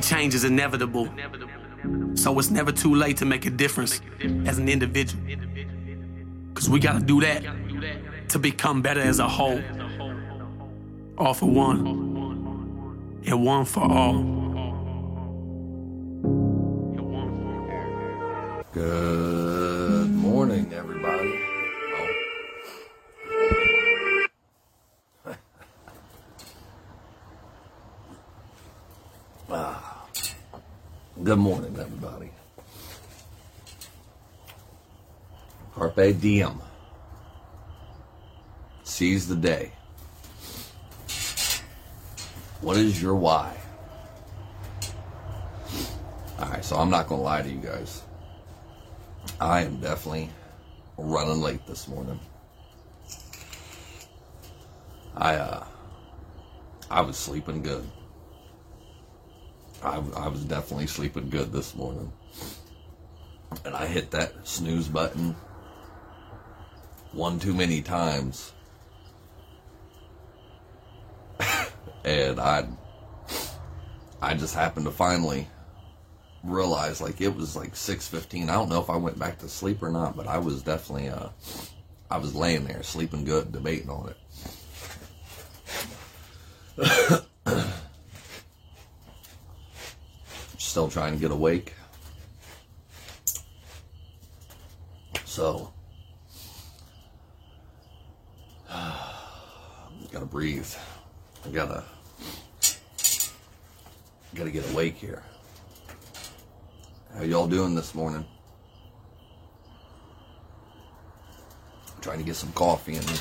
change is inevitable. So it's never too late to make a difference as an individual. Cause we gotta do that to become better as a whole. All for one, and one for all. Carpe diem. Seize the day. What is your why? Alright, so I'm not going to lie to you guys. I am definitely running late this morning. I uh I was sleeping good. I, I was definitely sleeping good this morning. And I hit that snooze button one too many times. and I I just happened to finally realize like it was like 6:15. I don't know if I went back to sleep or not, but I was definitely uh I was laying there sleeping good debating on it. Still trying to get awake. So gotta breathe. I gotta gotta get awake here. How y'all doing this morning? I'm trying to get some coffee in me.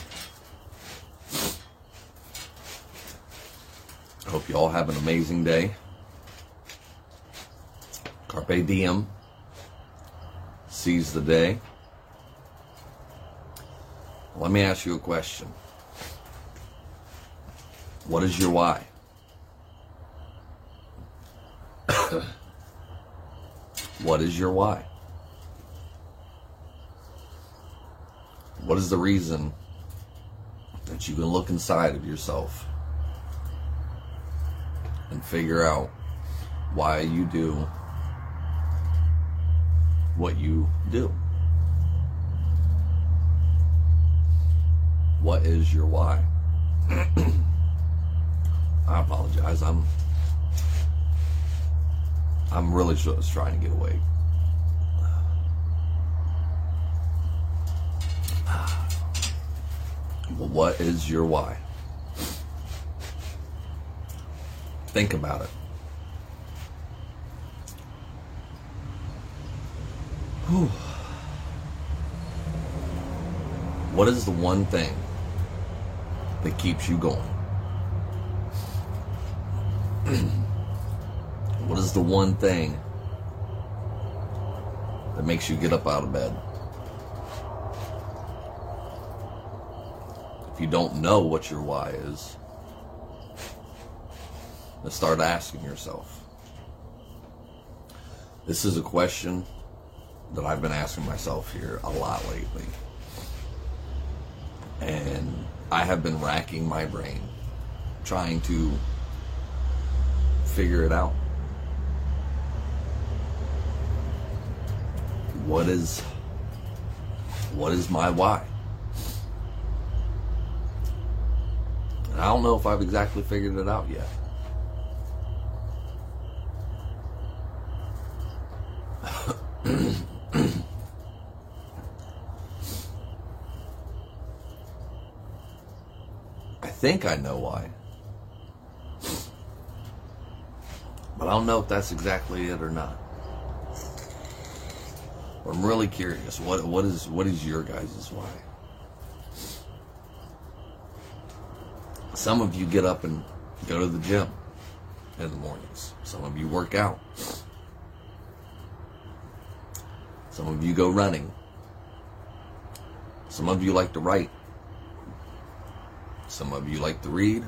I hope you all have an amazing day. Carpe diem. Seize the day. Let me ask you a question. What is your why? what is your why? What is the reason that you can look inside of yourself and figure out why you do what you do? What is your why? I apologize. I'm I'm really just trying to get away. What is your why? Think about it. Whew. What is the one thing that keeps you going? what is the one thing that makes you get up out of bed? If you don't know what your why is, then start asking yourself. This is a question that I've been asking myself here a lot lately. And I have been racking my brain trying to figure it out. What is what is my why? And I don't know if I've exactly figured it out yet. I think I know why. I don't know if that's exactly it or not. I'm really curious. What what is what is your guys' why? Some of you get up and go to the gym in the mornings. Some of you work out. Some of you go running. Some of you like to write. Some of you like to read.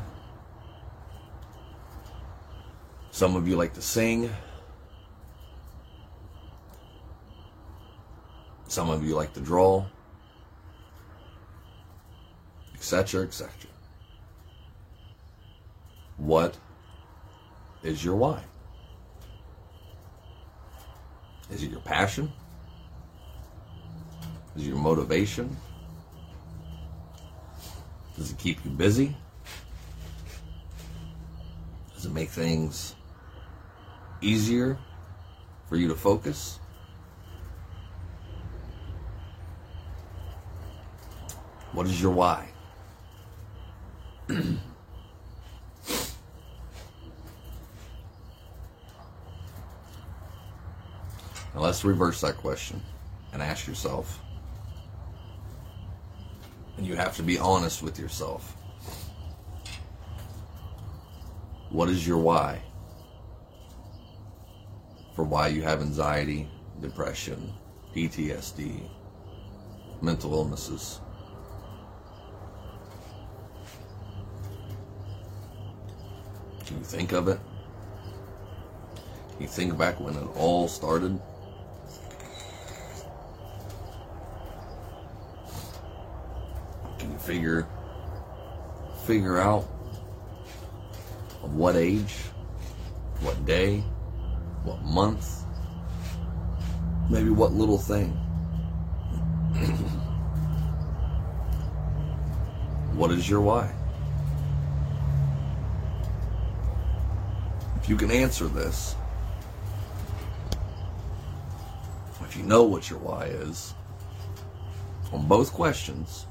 Some of you like to sing. Some of you like to draw, etc., etc. What is your why? Is it your passion? Is it your motivation? Does it keep you busy? Does it make things easier for you to focus? What is your why? now let's reverse that question and ask yourself, and you have to be honest with yourself. What is your why? For why you have anxiety, depression, PTSD, mental illnesses. Can you think of it? Can you think back when it all started? Can you figure figure out of what age, what day, what month, maybe what little thing? what is your why? If you can answer this, if you know what your why is, on both questions,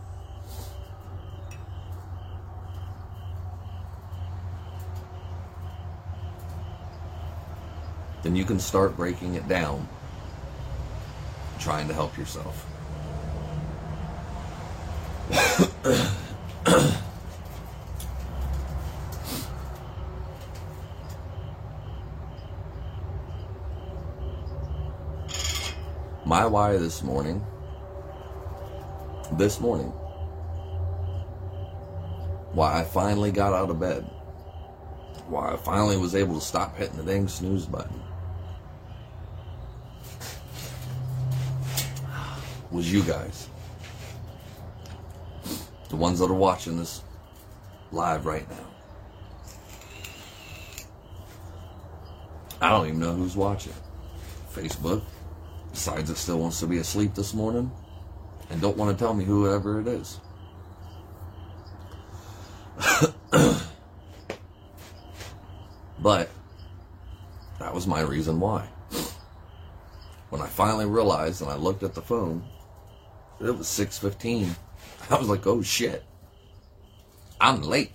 then you can start breaking it down, trying to help yourself. My why this morning, this morning, why I finally got out of bed, why I finally was able to stop hitting the dang snooze button, was you guys. The ones that are watching this live right now. I don't even know who's watching. Facebook decides it still wants to be asleep this morning and don't want to tell me whoever it is. but that was my reason why. When I finally realized and I looked at the phone, it was 6:15. I was like, "Oh shit. I'm late."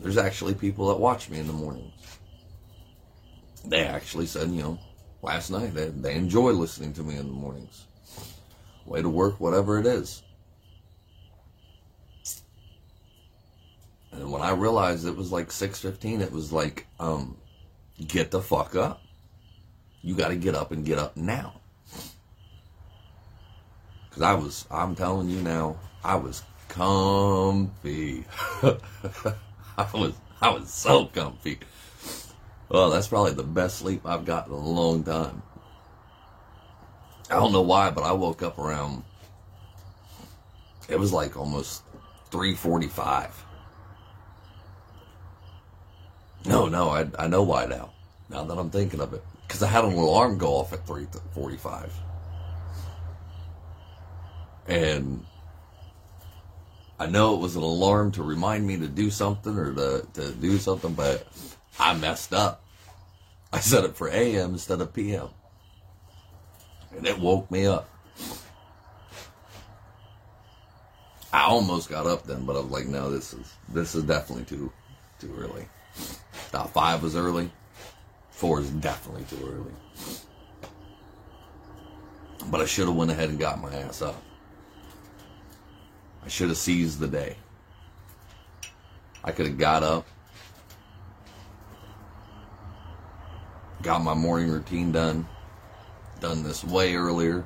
There's actually people that watch me in the morning. They actually said, you know, last night they, they enjoy listening to me in the mornings. Way to work, whatever it is. And when I realized it was like 6:15, it was like, um, get the fuck up. You got to get up and get up now. Cause I was, I'm telling you now, I was comfy. I was, I was so comfy. Well, that's probably the best sleep I've got in a long time. I don't know why, but I woke up around. It was like almost three forty-five. No, no, I I know why now. Now that I'm thinking of it, because I had an alarm go off at three forty-five, and I know it was an alarm to remind me to do something or to to do something, but I messed up. I set it for AM instead of PM. And it woke me up. I almost got up then, but I was like, no, this is this is definitely too too early. Thought five was early. Four is definitely too early. But I should have went ahead and got my ass up. I should have seized the day. I could have got up, got my morning routine done, done this way earlier,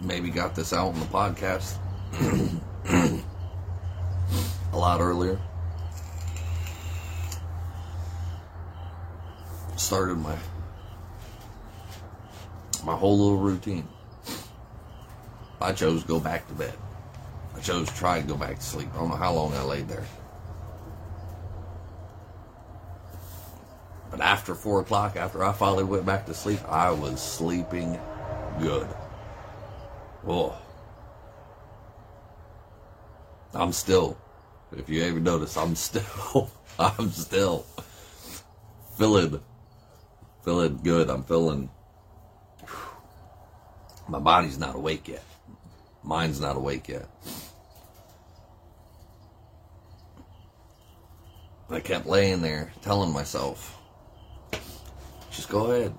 maybe got this out in the podcast a lot earlier. Started my my whole little routine. I chose go back to bed. I chose to try and go back to sleep. I don't know how long I laid there. But after four o'clock, after I finally went back to sleep, I was sleeping good. Oh. I'm still, if you ever notice, I'm still, I'm still feeling, feeling good. I'm feeling, my body's not awake yet. Mine's not awake yet. I kept laying there telling myself, just go ahead.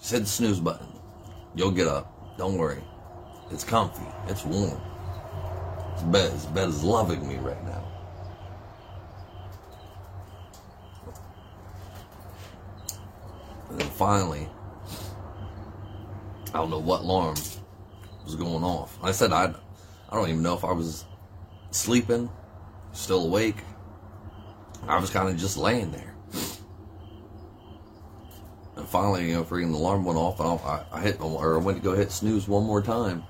Just hit the snooze button. You'll get up. Don't worry. It's comfy. It's warm. This bed, this bed is loving me right now. And then finally, I don't know what alarm was going off. I said I, I don't even know if I was sleeping, still awake. I was kind of just laying there. And finally, you know, freaking the alarm went off, and I, I hit or I went to go hit snooze one more time.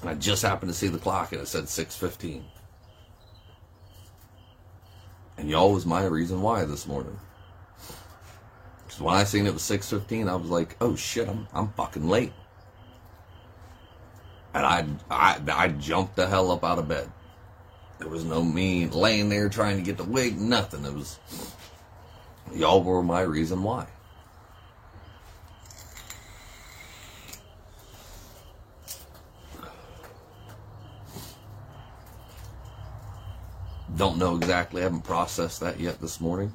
And I just happened to see the clock, and it said six fifteen. And y'all was my reason why this morning. Because when I seen it was six fifteen, I was like, "Oh shit, I'm I'm fucking late." And I I I jumped the hell up out of bed. There was no me laying there trying to get the wig, nothing. It was y'all were my reason why. Don't know exactly. I haven't processed that yet this morning.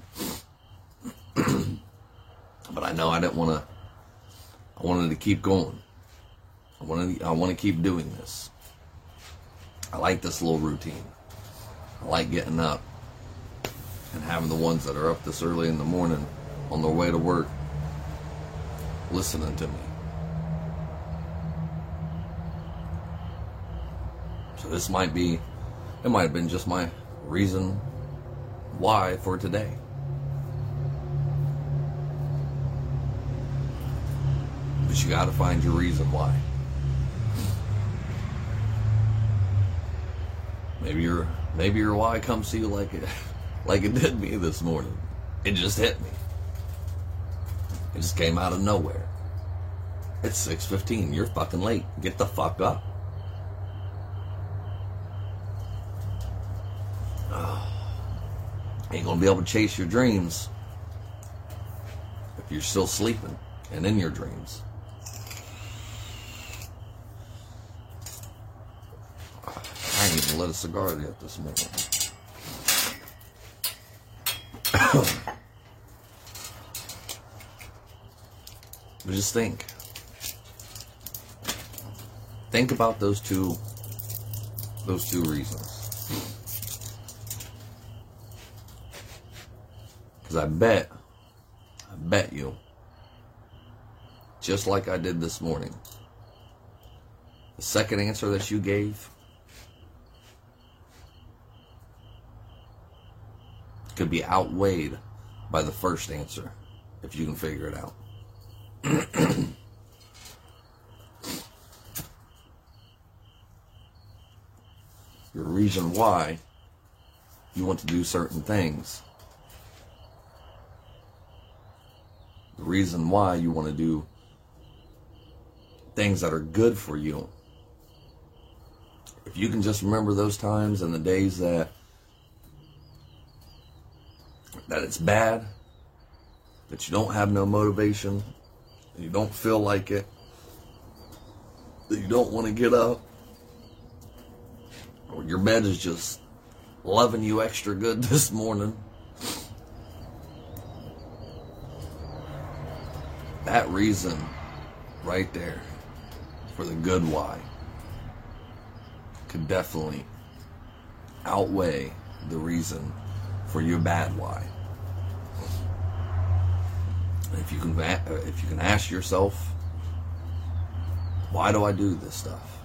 but I know I didn't want to. I wanted to keep going. I wanted. I want to keep doing this. I like this little routine. Like getting up and having the ones that are up this early in the morning on their way to work listening to me. So this might be, it might have been just my reason why for today. But you got to find your reason why. Maybe your maybe your why comes to you like it like it did me this morning. It just hit me. It just came out of nowhere. It's 6:15. You're fucking late. Get the fuck up. Ain't gonna be able to chase your dreams if you're still sleeping and in your dreams. Ain't even lit a cigar yet this morning. but just think. Think about those two those two reasons. Because I bet, I bet you, just like I did this morning, the second answer that you gave could be outweighed by the first answer if you can figure it out. Your reason why you want to do certain things. The reason why you want to do things that are good for you. If you can just remember those times and the days that that it's bad, that you don't have no motivation, you don't feel like it, that you don't want to get up, or your bed is just loving you extra good this morning. That reason right there for the good why could definitely outweigh the reason for your bad why. If you can, uh, if you can ask yourself, why do I do this stuff?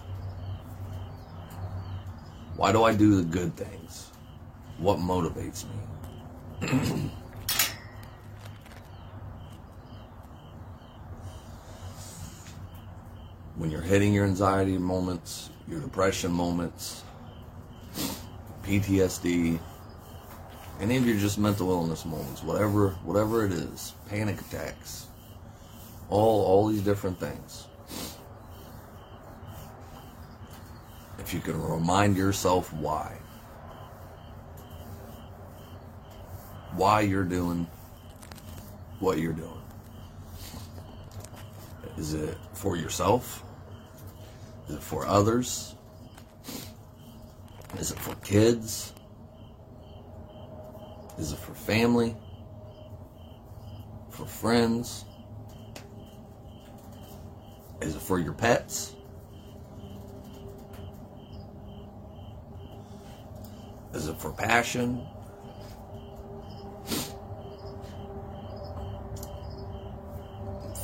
Why do I do the good things? What motivates me? when you're hitting your anxiety moments, your depression moments, PTSD, any of your just mental illness moments, whatever whatever it is, panic attacks, all all these different things. If you can remind yourself why. Why you're doing what you're doing. Is it for yourself? Is it for others? Is it for kids? Is it for family? For friends? Is it for your pets? Is it for passion?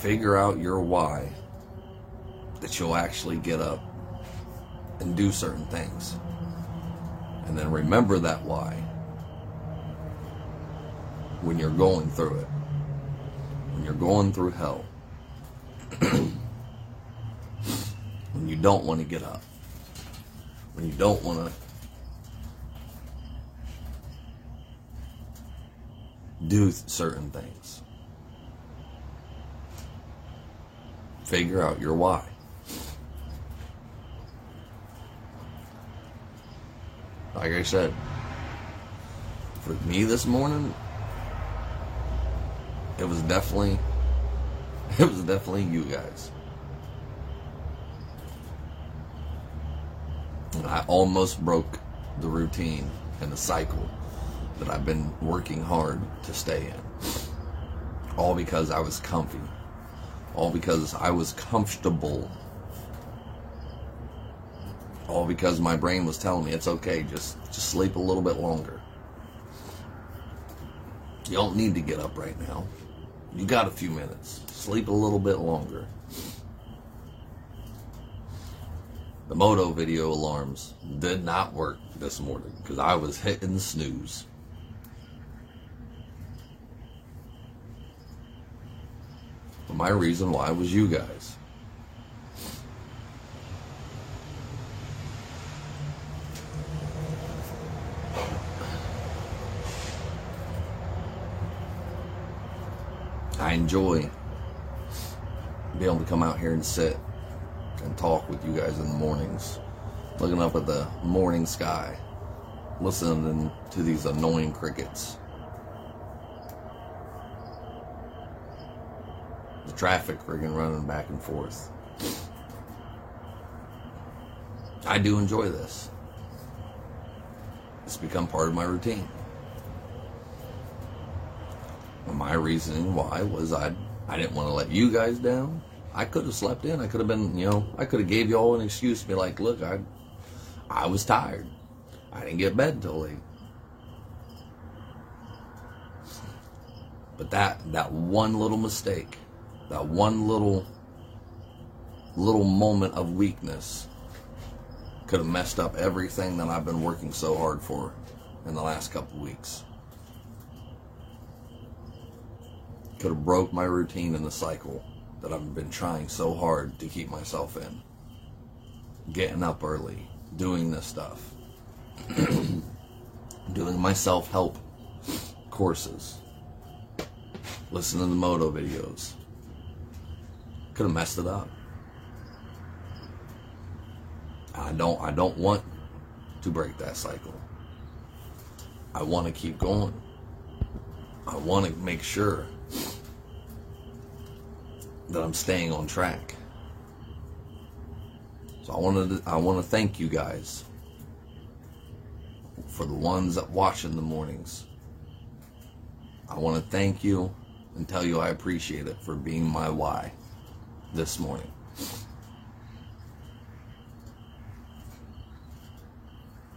Figure out your why that you'll actually get up and do certain things. And then remember that why when you're going through it, when you're going through hell, when you don't want to get up, when you don't want to do certain things. Figure out your why. Like I said, for me this morning, it was definitely, it was definitely you guys. I almost broke the routine and the cycle that I've been working hard to stay in. All because I was comfy. All because I was comfortable. All because my brain was telling me it's okay, just just sleep a little bit longer. You don't need to get up right now. You got a few minutes. Sleep a little bit longer. The Moto video alarms did not work this morning because I was hitting snooze. But my reason why was you guys. I enjoy being able to come out here and sit and talk with you guys in the mornings, looking up at the morning sky, listening to these annoying crickets. The traffic friggin' running back and forth. I do enjoy this. It's become part of my routine. My reasoning why was I I didn't want to let you guys down. I could have slept in. I could have been, you know, I could have gave you all an excuse to be like, look, I I was tired. I didn't get bed until late. But that that one little mistake, that one little little moment of weakness could have messed up everything that I've been working so hard for in the last couple weeks. Could have broke my routine in the cycle that I've been trying so hard to keep myself in. Getting up early, doing this stuff, doing my self help courses, listening to the moto videos. Could have messed it up. I don't I don't want to break that cycle. I want to keep going. I want to make sure that I'm staying on track. So I wanted to, I want to thank you guys for the ones that watch in the mornings. I want to thank you and tell you I appreciate it for being my why this morning.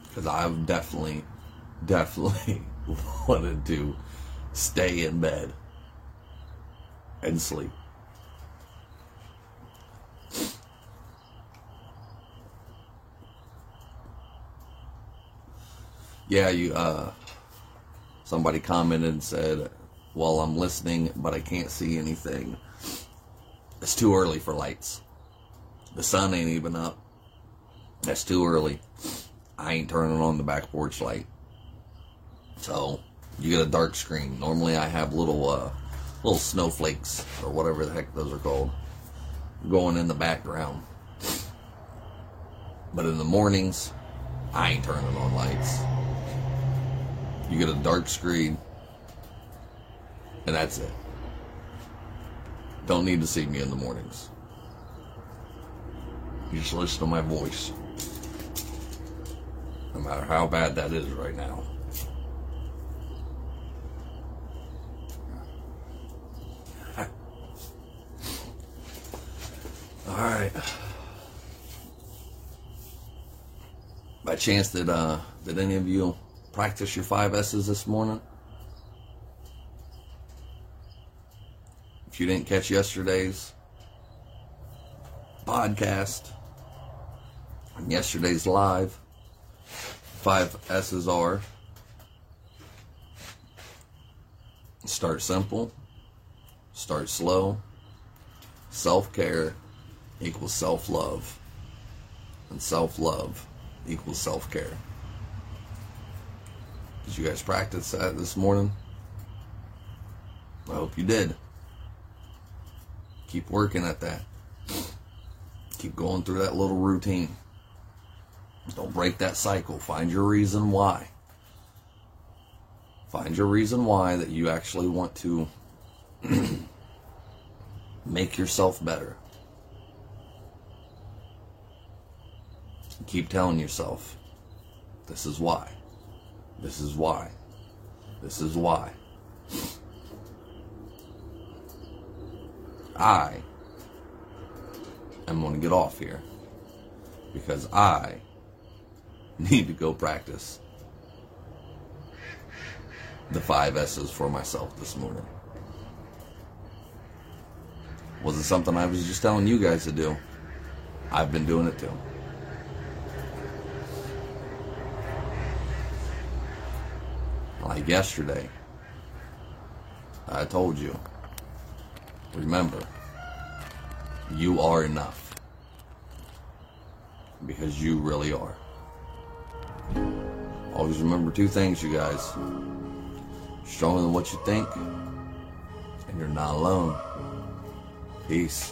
Because I've definitely, definitely wanted to stay in bed and sleep. Yeah, you uh somebody commented and said, "Well, I'm listening, but I can't see anything. It's too early for lights. The sun ain't even up. That's too early. I ain't turning on the back porch light." So, you get a dark screen. Normally, I have little uh, little snowflakes or whatever the heck those are called going in the background. But in the mornings, I ain't turning on lights. You get a dark screen, and that's it. Don't need to see me in the mornings. You just listen to my voice. No matter how bad that is right now. All right. By chance, did uh, did any of you practice your five S's this morning? If you didn't catch yesterday's podcast and yesterday's live, five S's are start simple, start slow, self care equals self love, and self love equals self care. Did you guys practice that this morning? I hope you did. Keep working at that. Keep going through that little routine. Don't break that cycle. Find your reason why. Find your reason why that you actually want to make yourself better. Keep telling yourself, this is why. This is why. This is why. I am going to get off here because I need to go practice the five S's for myself this morning. Wasn't something I was just telling you guys to do. I've been doing it too. Like yesterday, I told you, remember, you are enough. Because you really are. Always remember two things, you guys. Stronger than what you think, and you're not alone. Peace.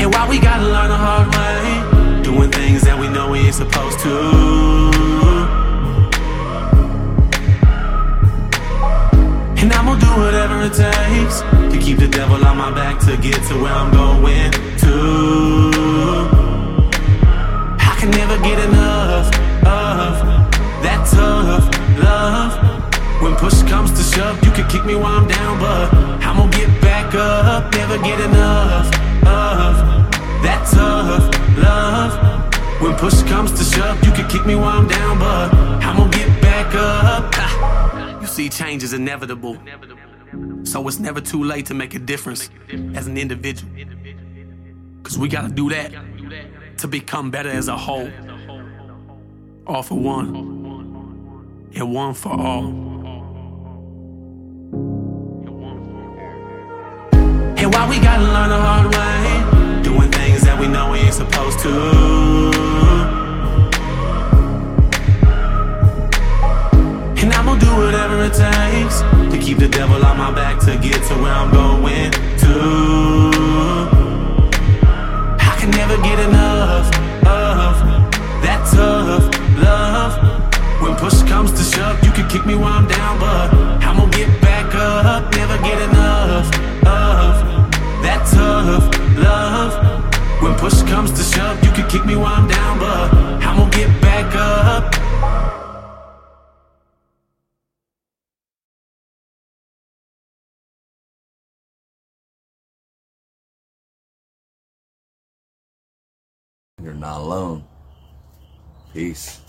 And why we gotta learn the hard way, doing things that we know we ain't supposed to. And I'm gonna do whatever it takes to keep the devil on my back to get to where I'm going to. I can never get enough of that tough love. When push comes to shove, you can kick me while I'm down, but I'm gonna get back up. Never get enough shove, you can kick me while I'm down, but I'm gonna get back up. You see, change is inevitable. So it's never too late to make a difference as an individual. Cause we gotta do that to become better as a whole. All for one, and one for all. And why we gotta learn the hard way, doing things that we know we ain't supposed to. Whatever it takes to keep the devil on my back to get to where I'm going to. I can never get enough of that tough love. When push comes to shove, you can kick me while I'm down, but I'm gonna get back up. Never get enough of that tough love. When push comes to shove, you can kick me while I'm down, but I'm gonna get back up. Not alone. Peace.